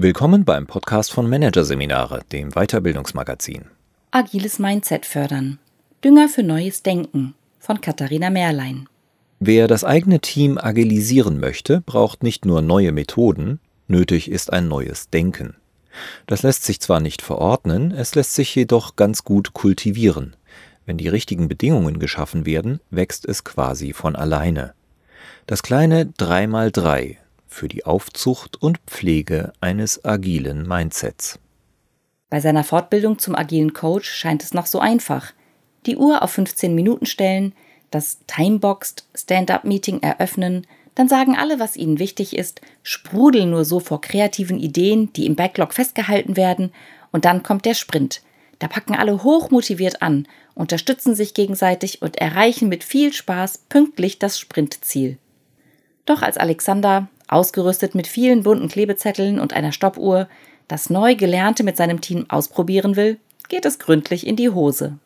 Willkommen beim Podcast von Managerseminare, dem Weiterbildungsmagazin. Agiles Mindset fördern. Dünger für neues Denken von Katharina Merlein. Wer das eigene Team agilisieren möchte, braucht nicht nur neue Methoden, nötig ist ein neues Denken. Das lässt sich zwar nicht verordnen, es lässt sich jedoch ganz gut kultivieren. Wenn die richtigen Bedingungen geschaffen werden, wächst es quasi von alleine. Das kleine 3x3 für die Aufzucht und Pflege eines agilen Mindsets. Bei seiner Fortbildung zum agilen Coach scheint es noch so einfach. Die Uhr auf 15 Minuten stellen, das Timeboxed Stand-up-Meeting eröffnen, dann sagen alle, was ihnen wichtig ist, sprudeln nur so vor kreativen Ideen, die im Backlog festgehalten werden, und dann kommt der Sprint. Da packen alle hochmotiviert an, unterstützen sich gegenseitig und erreichen mit viel Spaß pünktlich das Sprintziel. Doch als Alexander ausgerüstet mit vielen bunten Klebezetteln und einer Stoppuhr, das neu Gelernte mit seinem Team ausprobieren will, geht es gründlich in die Hose.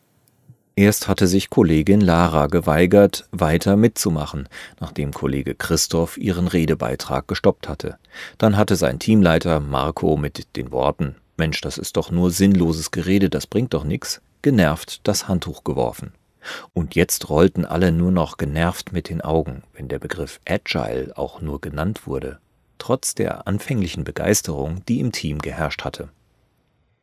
Erst hatte sich Kollegin Lara geweigert, weiter mitzumachen, nachdem Kollege Christoph ihren Redebeitrag gestoppt hatte. Dann hatte sein Teamleiter Marco mit den Worten Mensch, das ist doch nur sinnloses Gerede, das bringt doch nix, genervt das Handtuch geworfen. Und jetzt rollten alle nur noch genervt mit den Augen, wenn der Begriff Agile auch nur genannt wurde, trotz der anfänglichen Begeisterung, die im Team geherrscht hatte.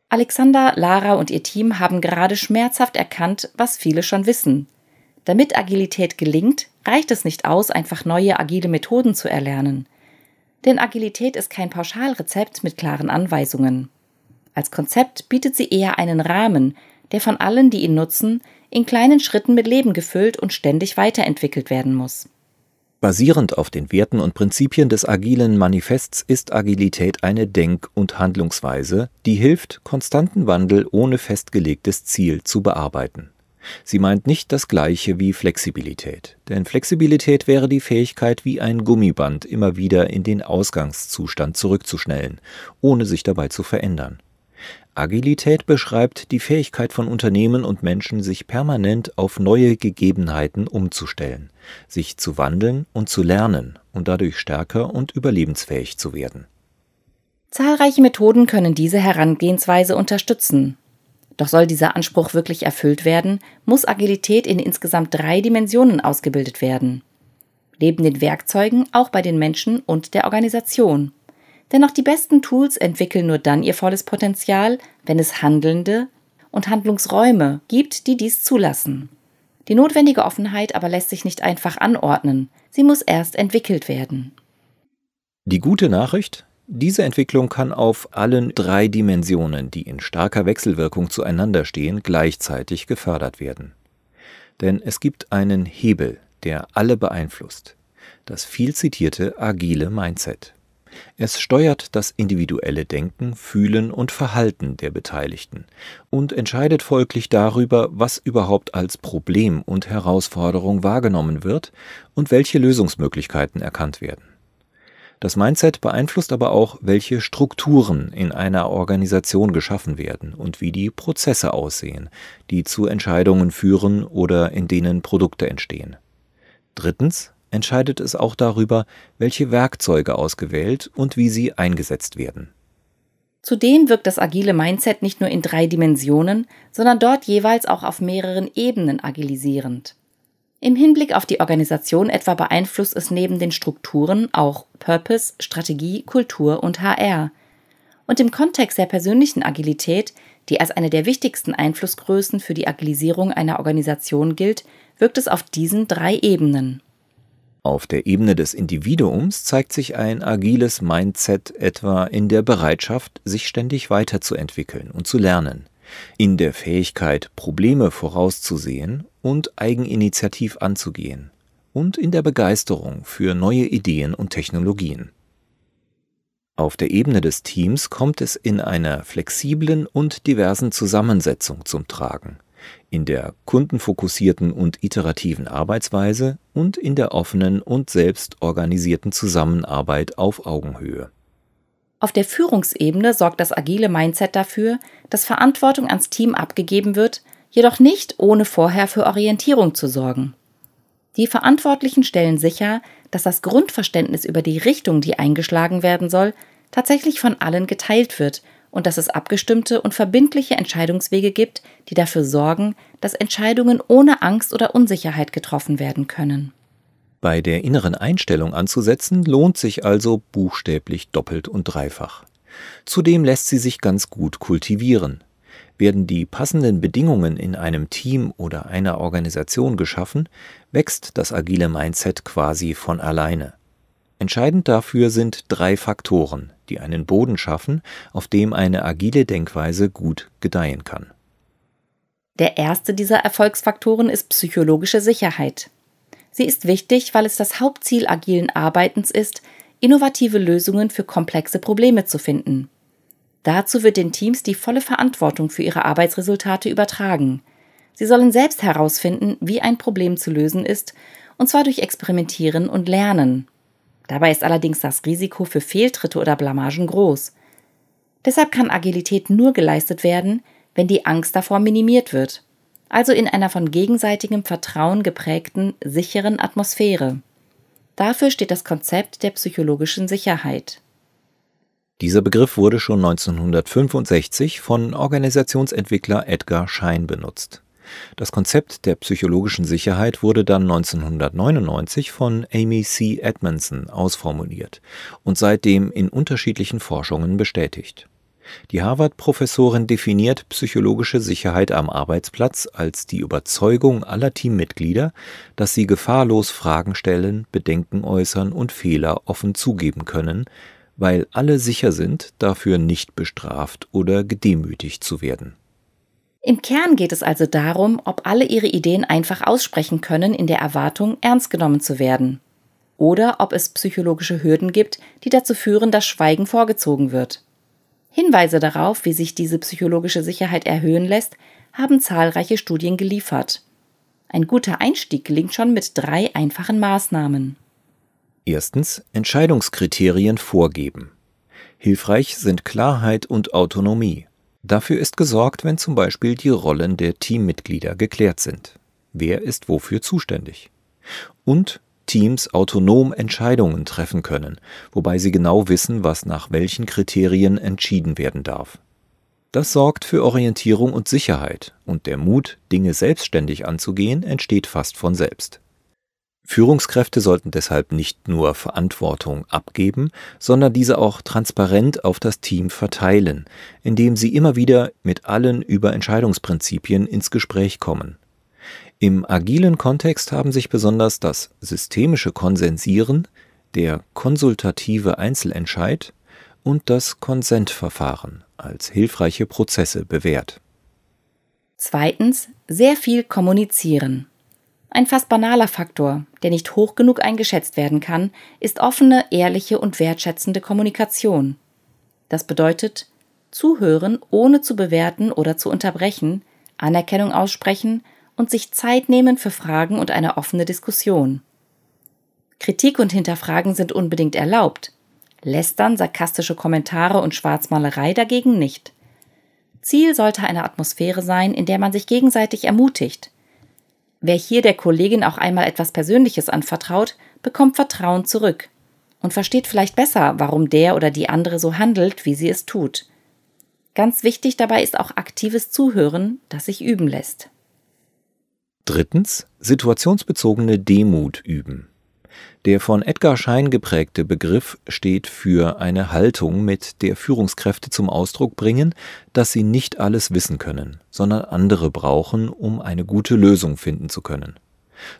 Alexander, Lara und ihr Team haben gerade schmerzhaft erkannt, was viele schon wissen. Damit Agilität gelingt, reicht es nicht aus, einfach neue agile Methoden zu erlernen. Denn Agilität ist kein Pauschalrezept mit klaren Anweisungen. Als Konzept bietet sie eher einen Rahmen, der von allen, die ihn nutzen, in kleinen Schritten mit Leben gefüllt und ständig weiterentwickelt werden muss. Basierend auf den Werten und Prinzipien des agilen Manifests ist Agilität eine Denk- und Handlungsweise, die hilft, konstanten Wandel ohne festgelegtes Ziel zu bearbeiten. Sie meint nicht das gleiche wie Flexibilität, denn Flexibilität wäre die Fähigkeit, wie ein Gummiband immer wieder in den Ausgangszustand zurückzuschnellen, ohne sich dabei zu verändern. Agilität beschreibt die Fähigkeit von Unternehmen und Menschen, sich permanent auf neue Gegebenheiten umzustellen, sich zu wandeln und zu lernen und dadurch stärker und überlebensfähig zu werden. Zahlreiche Methoden können diese Herangehensweise unterstützen. Doch soll dieser Anspruch wirklich erfüllt werden, muss Agilität in insgesamt drei Dimensionen ausgebildet werden. Neben den Werkzeugen auch bei den Menschen und der Organisation. Denn auch die besten Tools entwickeln nur dann ihr volles Potenzial, wenn es Handelnde und Handlungsräume gibt, die dies zulassen. Die notwendige Offenheit aber lässt sich nicht einfach anordnen, sie muss erst entwickelt werden. Die gute Nachricht? Diese Entwicklung kann auf allen drei Dimensionen, die in starker Wechselwirkung zueinander stehen, gleichzeitig gefördert werden. Denn es gibt einen Hebel, der alle beeinflusst, das viel zitierte agile Mindset. Es steuert das individuelle Denken, Fühlen und Verhalten der Beteiligten und entscheidet folglich darüber, was überhaupt als Problem und Herausforderung wahrgenommen wird und welche Lösungsmöglichkeiten erkannt werden. Das Mindset beeinflusst aber auch, welche Strukturen in einer Organisation geschaffen werden und wie die Prozesse aussehen, die zu Entscheidungen führen oder in denen Produkte entstehen. Drittens entscheidet es auch darüber, welche Werkzeuge ausgewählt und wie sie eingesetzt werden. Zudem wirkt das agile Mindset nicht nur in drei Dimensionen, sondern dort jeweils auch auf mehreren Ebenen agilisierend. Im Hinblick auf die Organisation etwa beeinflusst es neben den Strukturen auch Purpose, Strategie, Kultur und HR. Und im Kontext der persönlichen Agilität, die als eine der wichtigsten Einflussgrößen für die Agilisierung einer Organisation gilt, wirkt es auf diesen drei Ebenen. Auf der Ebene des Individuums zeigt sich ein agiles Mindset etwa in der Bereitschaft, sich ständig weiterzuentwickeln und zu lernen, in der Fähigkeit, Probleme vorauszusehen und eigeninitiativ anzugehen und in der Begeisterung für neue Ideen und Technologien. Auf der Ebene des Teams kommt es in einer flexiblen und diversen Zusammensetzung zum Tragen – in der kundenfokussierten und iterativen Arbeitsweise und in der offenen und selbstorganisierten Zusammenarbeit auf Augenhöhe. Auf der Führungsebene sorgt das agile Mindset dafür, dass Verantwortung ans Team abgegeben wird, jedoch nicht ohne vorher für Orientierung zu sorgen. Die Verantwortlichen stellen sicher, dass das Grundverständnis über die Richtung, die eingeschlagen werden soll, tatsächlich von allen geteilt wird und dass es abgestimmte und verbindliche Entscheidungswege gibt, die dafür sorgen, dass Entscheidungen ohne Angst oder Unsicherheit getroffen werden können. Bei der inneren Einstellung anzusetzen, lohnt sich also buchstäblich doppelt und dreifach. Zudem lässt sie sich ganz gut kultivieren. Werden die passenden Bedingungen in einem Team oder einer Organisation geschaffen, wächst das agile Mindset quasi von alleine. Entscheidend dafür sind drei Faktoren, die einen Boden schaffen, auf dem eine agile Denkweise gut gedeihen kann. Der erste dieser Erfolgsfaktoren ist psychologische Sicherheit. Sie ist wichtig, weil es das Hauptziel agilen Arbeitens ist, innovative Lösungen für komplexe Probleme zu finden. Dazu wird den Teams die volle Verantwortung für ihre Arbeitsresultate übertragen. Sie sollen selbst herausfinden, wie ein Problem zu lösen ist, und zwar durch Experimentieren und Lernen. Dabei ist allerdings das Risiko für Fehltritte oder Blamagen groß. Deshalb kann Agilität nur geleistet werden, wenn die Angst davor minimiert wird, also in einer von gegenseitigem Vertrauen geprägten, sicheren Atmosphäre. Dafür steht das Konzept der psychologischen Sicherheit. Dieser Begriff wurde schon 1965 von Organisationsentwickler Edgar Schein benutzt. Das Konzept der psychologischen Sicherheit wurde dann 1999 von Amy C. Edmondson ausformuliert und seitdem in unterschiedlichen Forschungen bestätigt. Die Harvard-Professorin definiert psychologische Sicherheit am Arbeitsplatz als die Überzeugung aller Teammitglieder, dass sie gefahrlos Fragen stellen, Bedenken äußern und Fehler offen zugeben können, weil alle sicher sind, dafür nicht bestraft oder gedemütigt zu werden. Im Kern geht es also darum, ob alle ihre Ideen einfach aussprechen können in der Erwartung, ernst genommen zu werden. Oder ob es psychologische Hürden gibt, die dazu führen, dass Schweigen vorgezogen wird. Hinweise darauf, wie sich diese psychologische Sicherheit erhöhen lässt, haben zahlreiche Studien geliefert. Ein guter Einstieg gelingt schon mit drei einfachen Maßnahmen. Erstens Entscheidungskriterien vorgeben. Hilfreich sind Klarheit und Autonomie. Dafür ist gesorgt, wenn zum Beispiel die Rollen der Teammitglieder geklärt sind. Wer ist wofür zuständig? Und Teams autonom Entscheidungen treffen können, wobei sie genau wissen, was nach welchen Kriterien entschieden werden darf. Das sorgt für Orientierung und Sicherheit, und der Mut, Dinge selbstständig anzugehen, entsteht fast von selbst. Führungskräfte sollten deshalb nicht nur Verantwortung abgeben, sondern diese auch transparent auf das Team verteilen, indem sie immer wieder mit allen über Entscheidungsprinzipien ins Gespräch kommen. Im agilen Kontext haben sich besonders das systemische Konsensieren, der konsultative Einzelentscheid und das Konsentverfahren als hilfreiche Prozesse bewährt. Zweitens, sehr viel kommunizieren. Ein fast banaler Faktor, der nicht hoch genug eingeschätzt werden kann, ist offene, ehrliche und wertschätzende Kommunikation. Das bedeutet, zuhören, ohne zu bewerten oder zu unterbrechen, Anerkennung aussprechen und sich Zeit nehmen für Fragen und eine offene Diskussion. Kritik und Hinterfragen sind unbedingt erlaubt. Lästern, sarkastische Kommentare und Schwarzmalerei dagegen nicht. Ziel sollte eine Atmosphäre sein, in der man sich gegenseitig ermutigt. Wer hier der Kollegin auch einmal etwas Persönliches anvertraut, bekommt Vertrauen zurück und versteht vielleicht besser, warum der oder die andere so handelt, wie sie es tut. Ganz wichtig dabei ist auch aktives Zuhören, das sich üben lässt. Drittens situationsbezogene Demut üben. Der von Edgar Schein geprägte Begriff steht für eine Haltung, mit der Führungskräfte zum Ausdruck bringen, dass sie nicht alles wissen können, sondern andere brauchen, um eine gute Lösung finden zu können.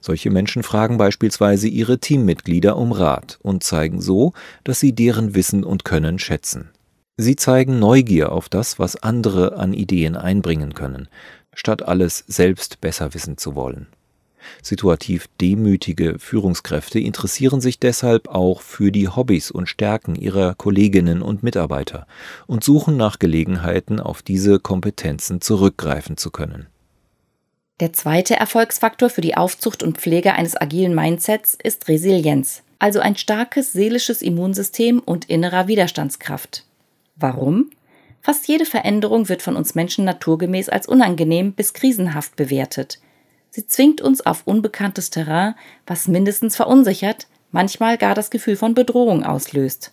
Solche Menschen fragen beispielsweise ihre Teammitglieder um Rat und zeigen so, dass sie deren Wissen und Können schätzen. Sie zeigen Neugier auf das, was andere an Ideen einbringen können, statt alles selbst besser wissen zu wollen. Situativ demütige Führungskräfte interessieren sich deshalb auch für die Hobbys und Stärken ihrer Kolleginnen und Mitarbeiter und suchen nach Gelegenheiten, auf diese Kompetenzen zurückgreifen zu können. Der zweite Erfolgsfaktor für die Aufzucht und Pflege eines agilen Mindsets ist Resilienz, also ein starkes seelisches Immunsystem und innerer Widerstandskraft. Warum? Fast jede Veränderung wird von uns Menschen naturgemäß als unangenehm bis krisenhaft bewertet. Sie zwingt uns auf unbekanntes Terrain, was mindestens verunsichert, manchmal gar das Gefühl von Bedrohung auslöst.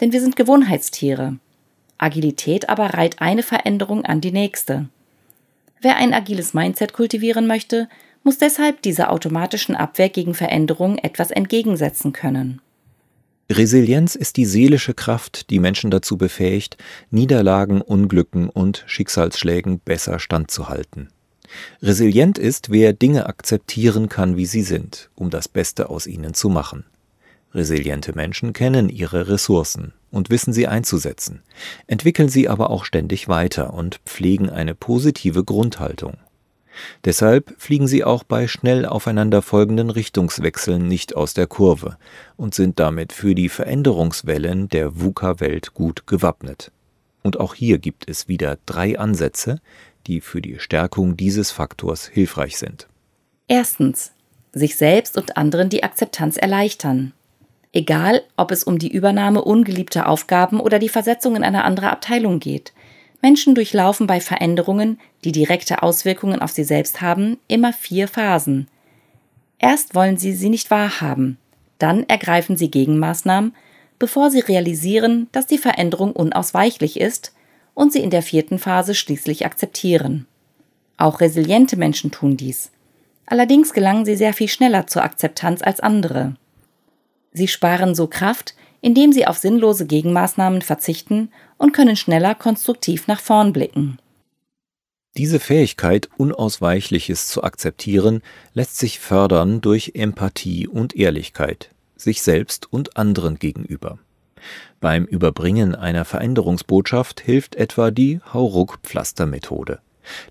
Denn wir sind Gewohnheitstiere. Agilität aber reiht eine Veränderung an die nächste. Wer ein agiles Mindset kultivieren möchte, muss deshalb dieser automatischen Abwehr gegen Veränderungen etwas entgegensetzen können. Resilienz ist die seelische Kraft, die Menschen dazu befähigt, Niederlagen, Unglücken und Schicksalsschlägen besser standzuhalten. Resilient ist, wer Dinge akzeptieren kann, wie sie sind, um das Beste aus ihnen zu machen. Resiliente Menschen kennen ihre Ressourcen und wissen sie einzusetzen, entwickeln sie aber auch ständig weiter und pflegen eine positive Grundhaltung. Deshalb fliegen sie auch bei schnell aufeinanderfolgenden Richtungswechseln nicht aus der Kurve und sind damit für die Veränderungswellen der VUCA-Welt gut gewappnet. Und auch hier gibt es wieder drei Ansätze, die für die Stärkung dieses Faktors hilfreich sind. Erstens. Sich selbst und anderen die Akzeptanz erleichtern. Egal, ob es um die Übernahme ungeliebter Aufgaben oder die Versetzung in eine andere Abteilung geht. Menschen durchlaufen bei Veränderungen, die direkte Auswirkungen auf sie selbst haben, immer vier Phasen. Erst wollen sie sie nicht wahrhaben, dann ergreifen sie Gegenmaßnahmen, bevor sie realisieren, dass die Veränderung unausweichlich ist und sie in der vierten Phase schließlich akzeptieren. Auch resiliente Menschen tun dies. Allerdings gelangen sie sehr viel schneller zur Akzeptanz als andere. Sie sparen so Kraft, indem sie auf sinnlose Gegenmaßnahmen verzichten und können schneller konstruktiv nach vorn blicken. Diese Fähigkeit, Unausweichliches zu akzeptieren, lässt sich fördern durch Empathie und Ehrlichkeit, sich selbst und anderen gegenüber. Beim Überbringen einer Veränderungsbotschaft hilft etwa die Hauruck-Pflaster-Methode.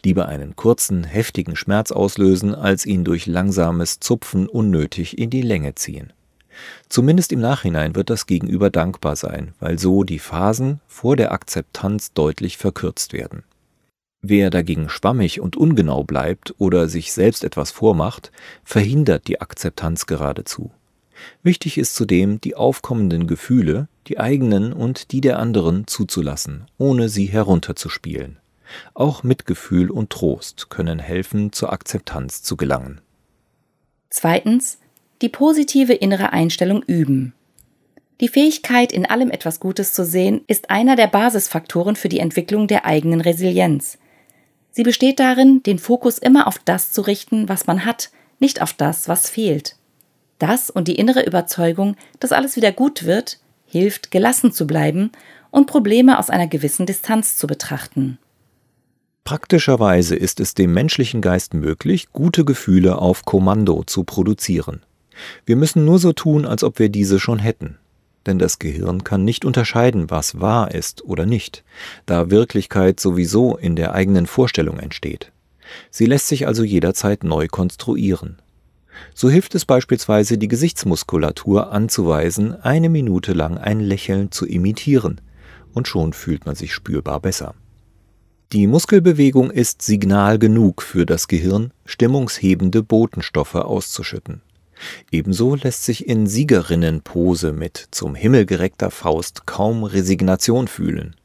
Lieber einen kurzen, heftigen Schmerz auslösen, als ihn durch langsames Zupfen unnötig in die Länge ziehen. Zumindest im Nachhinein wird das Gegenüber dankbar sein, weil so die Phasen vor der Akzeptanz deutlich verkürzt werden. Wer dagegen schwammig und ungenau bleibt oder sich selbst etwas vormacht, verhindert die Akzeptanz geradezu. Wichtig ist zudem, die aufkommenden Gefühle, die eigenen und die der anderen zuzulassen, ohne sie herunterzuspielen. Auch Mitgefühl und Trost können helfen, zur Akzeptanz zu gelangen. Zweitens, die positive innere Einstellung üben. Die Fähigkeit, in allem etwas Gutes zu sehen, ist einer der Basisfaktoren für die Entwicklung der eigenen Resilienz. Sie besteht darin, den Fokus immer auf das zu richten, was man hat, nicht auf das, was fehlt. Das und die innere Überzeugung, dass alles wieder gut wird, hilft, gelassen zu bleiben und Probleme aus einer gewissen Distanz zu betrachten. Praktischerweise ist es dem menschlichen Geist möglich, gute Gefühle auf Kommando zu produzieren. Wir müssen nur so tun, als ob wir diese schon hätten. Denn das Gehirn kann nicht unterscheiden, was wahr ist oder nicht, da Wirklichkeit sowieso in der eigenen Vorstellung entsteht. Sie lässt sich also jederzeit neu konstruieren. So hilft es beispielsweise, die Gesichtsmuskulatur anzuweisen, eine Minute lang ein Lächeln zu imitieren, und schon fühlt man sich spürbar besser. Die Muskelbewegung ist Signal genug für das Gehirn, stimmungshebende Botenstoffe auszuschütten. Ebenso lässt sich in Siegerinnenpose mit zum Himmel gereckter Faust kaum Resignation fühlen.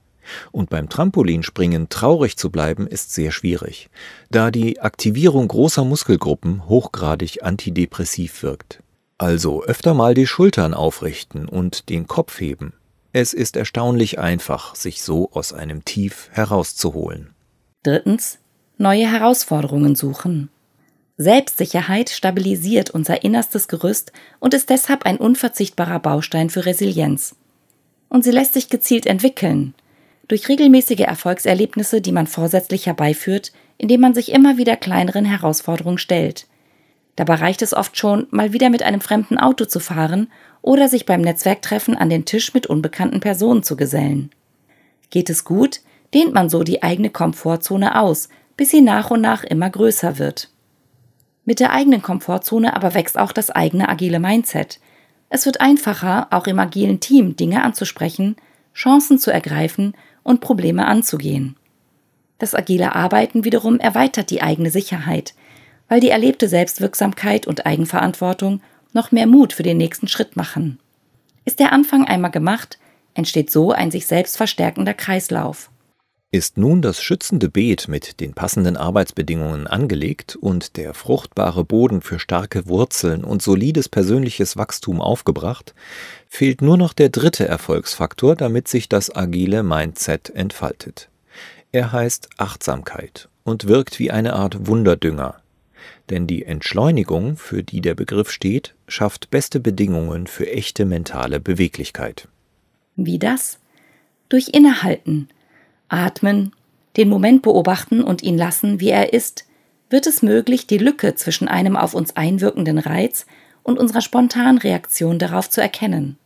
Und beim Trampolinspringen traurig zu bleiben ist sehr schwierig, da die Aktivierung großer Muskelgruppen hochgradig antidepressiv wirkt. Also öfter mal die Schultern aufrichten und den Kopf heben. Es ist erstaunlich einfach, sich so aus einem Tief herauszuholen. Drittens. Neue Herausforderungen suchen. Selbstsicherheit stabilisiert unser innerstes Gerüst und ist deshalb ein unverzichtbarer Baustein für Resilienz. Und sie lässt sich gezielt entwickeln. Durch regelmäßige Erfolgserlebnisse, die man vorsätzlich herbeiführt, indem man sich immer wieder kleineren Herausforderungen stellt. Dabei reicht es oft schon, mal wieder mit einem fremden Auto zu fahren oder sich beim Netzwerktreffen an den Tisch mit unbekannten Personen zu gesellen. Geht es gut, dehnt man so die eigene Komfortzone aus, bis sie nach und nach immer größer wird. Mit der eigenen Komfortzone aber wächst auch das eigene agile Mindset. Es wird einfacher, auch im agilen Team Dinge anzusprechen, Chancen zu ergreifen und Probleme anzugehen. Das agile Arbeiten wiederum erweitert die eigene Sicherheit, weil die erlebte Selbstwirksamkeit und Eigenverantwortung noch mehr Mut für den nächsten Schritt machen. Ist der Anfang einmal gemacht, entsteht so ein sich selbst verstärkender Kreislauf. Ist nun das schützende Beet mit den passenden Arbeitsbedingungen angelegt und der fruchtbare Boden für starke Wurzeln und solides persönliches Wachstum aufgebracht, fehlt nur noch der dritte Erfolgsfaktor, damit sich das agile Mindset entfaltet. Er heißt Achtsamkeit und wirkt wie eine Art Wunderdünger. Denn die Entschleunigung, für die der Begriff steht, schafft beste Bedingungen für echte mentale Beweglichkeit. Wie das? Durch Innehalten – Atmen, den Moment beobachten und ihn lassen, wie er ist, wird es möglich, die Lücke zwischen einem auf uns einwirkenden Reiz und unserer spontanen Reaktion darauf zu erkennen.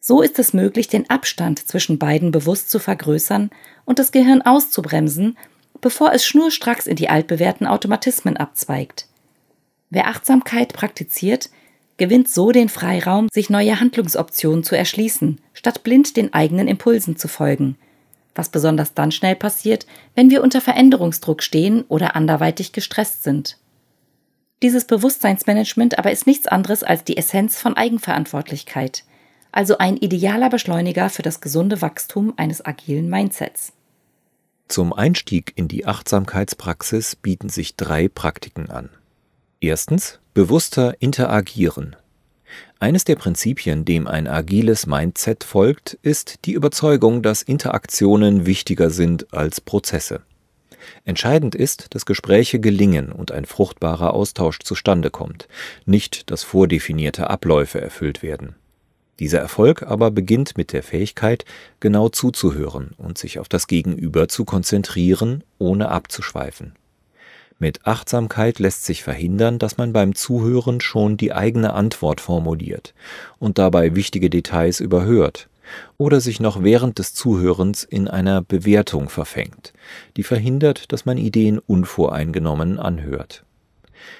So ist es möglich, den Abstand zwischen beiden bewusst zu vergrößern und das Gehirn auszubremsen, bevor es schnurstracks in die altbewährten Automatismen abzweigt. Wer Achtsamkeit praktiziert, gewinnt so den Freiraum, sich neue Handlungsoptionen zu erschließen, statt blind den eigenen Impulsen zu folgen – was besonders dann schnell passiert, wenn wir unter Veränderungsdruck stehen oder anderweitig gestresst sind. Dieses Bewusstseinsmanagement aber ist nichts anderes als die Essenz von Eigenverantwortlichkeit, also ein idealer Beschleuniger für das gesunde Wachstum eines agilen Mindsets. Zum Einstieg in die Achtsamkeitspraxis bieten sich drei Praktiken an. Erstens bewusster interagieren, eines der Prinzipien, dem ein agiles Mindset folgt, ist die Überzeugung, dass Interaktionen wichtiger sind als Prozesse. Entscheidend ist, dass Gespräche gelingen und ein fruchtbarer Austausch zustande kommt, nicht dass vordefinierte Abläufe erfüllt werden. Dieser Erfolg aber beginnt mit der Fähigkeit, genau zuzuhören und sich auf das Gegenüber zu konzentrieren, ohne abzuschweifen. Mit Achtsamkeit lässt sich verhindern, dass man beim Zuhören schon die eigene Antwort formuliert und dabei wichtige Details überhört oder sich noch während des Zuhörens in einer Bewertung verfängt, die verhindert, dass man Ideen unvoreingenommen anhört.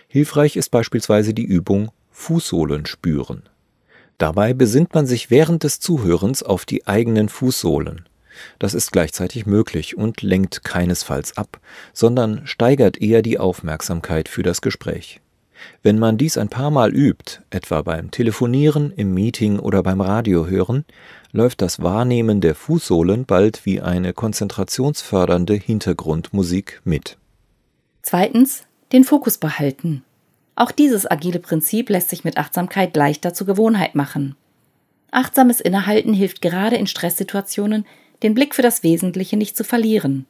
Hilfreich ist beispielsweise die Übung Fußsohlen spüren. Dabei besinnt man sich während des Zuhörens auf die eigenen Fußsohlen das ist gleichzeitig möglich und lenkt keinesfalls ab, sondern steigert eher die Aufmerksamkeit für das Gespräch. Wenn man dies ein paar Mal übt, etwa beim Telefonieren, im Meeting oder beim Radiohören, läuft das Wahrnehmen der Fußsohlen bald wie eine konzentrationsfördernde Hintergrundmusik mit. Zweitens, den Fokus behalten. Auch dieses agile Prinzip lässt sich mit Achtsamkeit leichter zur Gewohnheit machen. Achtsames Innehalten hilft gerade in Stresssituationen, den Blick für das Wesentliche nicht zu verlieren.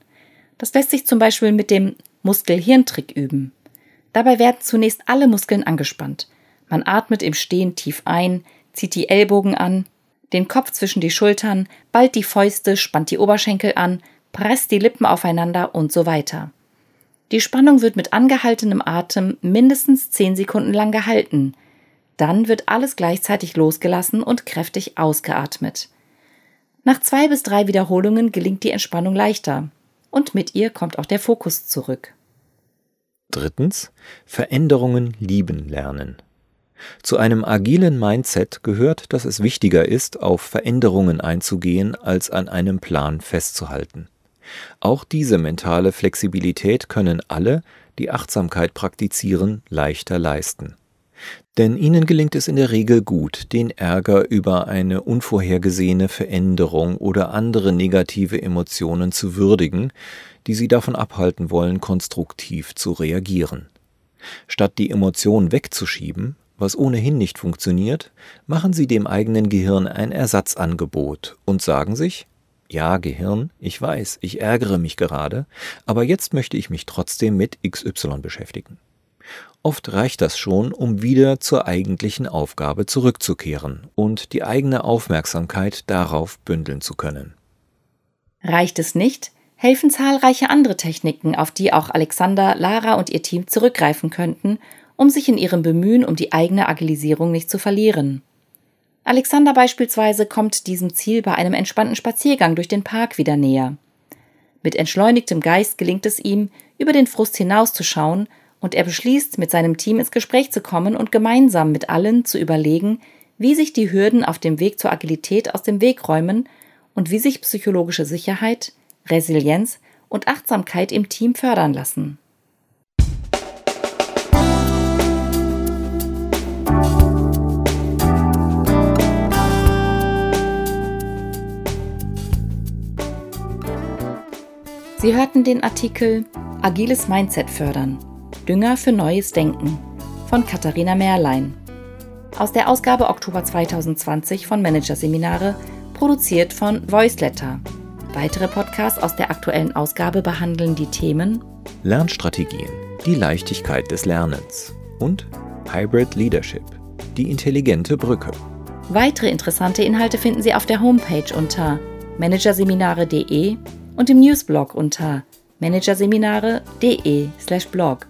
Das lässt sich zum Beispiel mit dem Muskel-Hirn-Trick üben. Dabei werden zunächst alle Muskeln angespannt. Man atmet im Stehen tief ein, zieht die Ellbogen an, den Kopf zwischen die Schultern, ballt die Fäuste, spannt die Oberschenkel an, presst die Lippen aufeinander und so weiter. Die Spannung wird mit angehaltenem Atem mindestens zehn Sekunden lang gehalten. Dann wird alles gleichzeitig losgelassen und kräftig ausgeatmet. Nach zwei bis drei Wiederholungen gelingt die Entspannung leichter und mit ihr kommt auch der Fokus zurück. Drittens. Veränderungen lieben lernen. Zu einem agilen Mindset gehört, dass es wichtiger ist, auf Veränderungen einzugehen, als an einem Plan festzuhalten. Auch diese mentale Flexibilität können alle, die Achtsamkeit praktizieren, leichter leisten. Denn ihnen gelingt es in der Regel gut, den Ärger über eine unvorhergesehene Veränderung oder andere negative Emotionen zu würdigen, die sie davon abhalten wollen, konstruktiv zu reagieren. Statt die Emotion wegzuschieben, was ohnehin nicht funktioniert, machen sie dem eigenen Gehirn ein Ersatzangebot und sagen sich, ja, Gehirn, ich weiß, ich ärgere mich gerade, aber jetzt möchte ich mich trotzdem mit XY beschäftigen. Oft reicht das schon, um wieder zur eigentlichen Aufgabe zurückzukehren und die eigene Aufmerksamkeit darauf bündeln zu können. Reicht es nicht, helfen zahlreiche andere Techniken, auf die auch Alexander, Lara und ihr Team zurückgreifen könnten, um sich in ihrem Bemühen um die eigene Agilisierung nicht zu verlieren. Alexander beispielsweise kommt diesem Ziel bei einem entspannten Spaziergang durch den Park wieder näher. Mit entschleunigtem Geist gelingt es ihm, über den Frust hinauszuschauen und er beschließt, mit seinem Team ins Gespräch zu kommen und gemeinsam mit allen zu überlegen, wie sich die Hürden auf dem Weg zur Agilität aus dem Weg räumen und wie sich psychologische Sicherheit, Resilienz und Achtsamkeit im Team fördern lassen. Sie hörten den Artikel Agiles Mindset fördern. Dünger für neues Denken von Katharina Merlein. Aus der Ausgabe Oktober 2020 von Managerseminare, produziert von Voiceletter. Weitere Podcasts aus der aktuellen Ausgabe behandeln die Themen Lernstrategien, die Leichtigkeit des Lernens und Hybrid Leadership, die intelligente Brücke. Weitere interessante Inhalte finden Sie auf der Homepage unter managerseminare.de und im Newsblog unter managerseminare.de/blog.